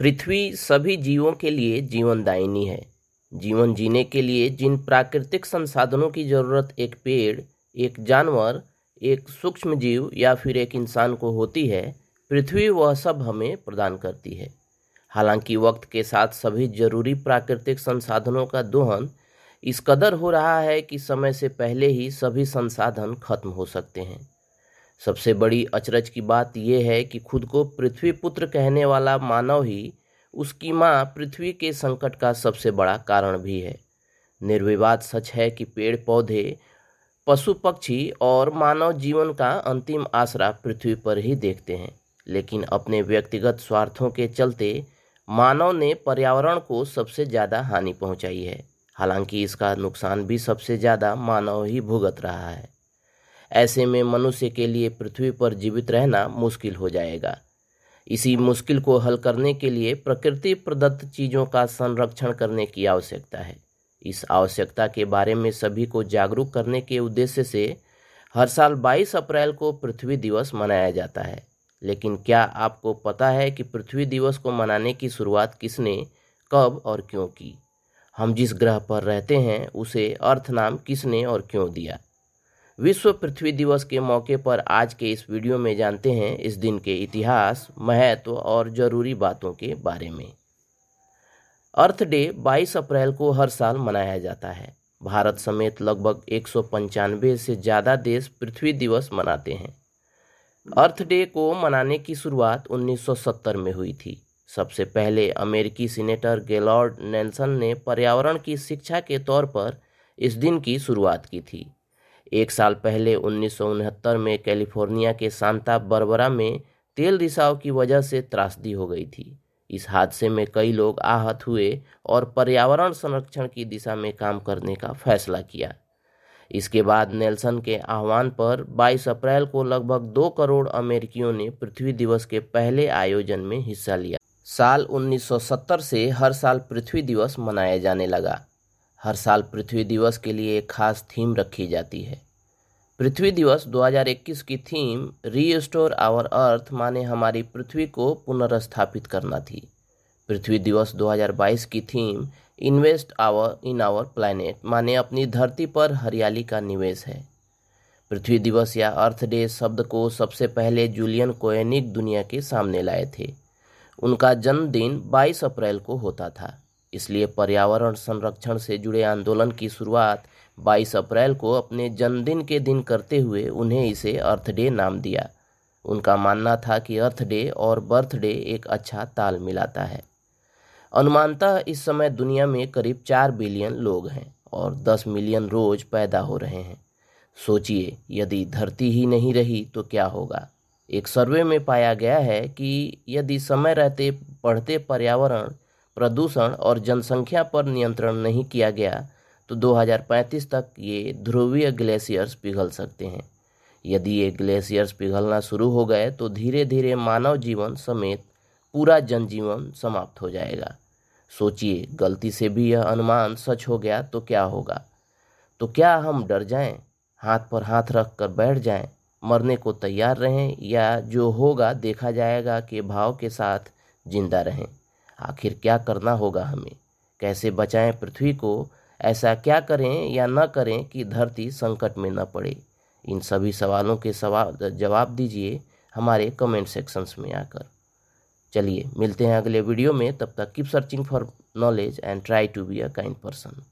पृथ्वी सभी जीवों के लिए जीवनदायिनी है। जीवन जीने के लिए जिन प्राकृतिक संसाधनों की ज़रूरत एक पेड़, एक जानवर, एक सूक्ष्म जीव या फिर एक इंसान को होती है, पृथ्वी वह सब हमें प्रदान करती है। हालाँकि वक्त के साथ सभी ज़रूरी प्राकृतिक संसाधनों का दोहन इस कदर हो रहा है कि समय से पहले ही सभी संसाधन खत्म हो सकते हैं। सबसे बड़ी अचरज की बात यह है कि खुद को पृथ्वी पुत्र कहने वाला मानव ही उसकी माँ पृथ्वी के संकट का सबसे बड़ा कारण भी है। निर्विवाद सच है कि पेड़ पौधे पशु पक्षी और मानव जीवन का अंतिम आसरा पृथ्वी पर ही देखते हैं। लेकिन अपने व्यक्तिगत स्वार्थों के चलते मानव ने पर्यावरण को सबसे ज़्यादा हानि पहुंचाई है। हालाँकि इसका नुकसान भी सबसे ज़्यादा मानव ही भुगत रहा है। ऐसे में मनुष्य के लिए पृथ्वी पर जीवित रहना मुश्किल हो जाएगा। इसी मुश्किल को हल करने के लिए प्रकृति प्रदत्त चीज़ों का संरक्षण करने की आवश्यकता है। इस आवश्यकता के बारे में सभी को जागरूक करने के उद्देश्य से हर साल 22 अप्रैल को पृथ्वी दिवस मनाया जाता है। लेकिन क्या आपको पता है कि पृथ्वी दिवस को मनाने की शुरुआत किसने, कब और क्यों की? हम जिस ग्रह पर रहते हैं, उसे अर्थ नाम किसने और क्यों दिया? विश्व पृथ्वी दिवस के मौके पर आज के इस वीडियो में जानते हैं इस दिन के इतिहास, महत्व और ज़रूरी बातों के बारे में। अर्थ डे 22 अप्रैल को हर साल मनाया जाता है। भारत समेत लगभग एक सौ पंचानवे से ज़्यादा देश पृथ्वी दिवस मनाते हैं। अर्थ डे को मनाने की शुरुआत 1970 में हुई थी। सबसे पहले अमेरिकी सीनेटर गेलॉर्ड नेल्सन ने पर्यावरण की शिक्षा के तौर पर इस दिन की शुरुआत की थी। एक साल पहले उन्नीस सौ उनहत्तर में कैलिफ़ोर्निया के सांता बरबरा में तेल रिसाव की वजह से त्रासदी हो गई थी। इस हादसे में कई लोग आहत हुए और पर्यावरण संरक्षण की दिशा में काम करने का फैसला किया। इसके बाद नेल्सन के आह्वान पर 22 अप्रैल को लगभग दो करोड़ अमेरिकियों ने पृथ्वी दिवस के पहले आयोजन में हिस्सा लिया। साल 1970 से हर साल पृथ्वी दिवस मनाया जाने लगा। हर साल पृथ्वी दिवस के लिए एक खास थीम रखी जाती है। पृथ्वी दिवस 2021 की थीम रीस्टोर आवर अर्थ माने हमारी पृथ्वी को पुनर्स्थापित करना थी। पृथ्वी दिवस 2022 की theme invest our in our planet माने अपनी धरती पर हरियाली का निवेश है। पृथ्वी दिवस या अर्थ डे शब्द को सबसे पहले जूलियन कोएनिक दुनिया के सामने लाए थे। उनका जन्मदिन 22 अप्रैल को होता था। इसलिए पर्यावरण संरक्षण से जुड़े आंदोलन की शुरुआत 22 अप्रैल को अपने जन्मदिन के दिन करते हुए उन्हें इसे अर्थ डे नाम दिया। उनका मानना था कि अर्थ डे और बर्थ डे एक अच्छा ताल मिलाता है। अनुमानतः इस समय दुनिया में करीब चार बिलियन लोग हैं और दस मिलियन रोज पैदा हो रहे हैं। सोचिए, यदि धरती ही नहीं रही तो क्या होगा? एक सर्वे में पाया गया है कि यदि समय रहते, बढ़ते पर्यावरण प्रदूषण और जनसंख्या पर नियंत्रण नहीं किया गया तो 2035 तक ये ध्रुवीय ग्लेशियर्स पिघल सकते हैं। यदि ये ग्लेशियर्स पिघलना शुरू हो गए तो धीरे धीरे मानव जीवन समेत पूरा जनजीवन समाप्त हो जाएगा। सोचिए गलती से भी यह अनुमान सच हो गया तो क्या होगा? तो क्या हम डर जाएँ, हाथ पर हाथ रख कर बैठ जाएँ, मरने को तैयार रहें? या जो होगा देखा जाएगा के भाव के साथ ज़िंदा रहें? आखिर क्या करना होगा हमें? कैसे बचाएँ पृथ्वी को? ऐसा क्या करें या न करें कि धरती संकट में न पड़े? इन सभी सवालों के सवाल, जवाब दीजिए हमारे कमेंट सेक्शंस में आकर। चलिए, मिलते हैं अगले वीडियो में। तब तक keep searching for knowledge and try to be a kind person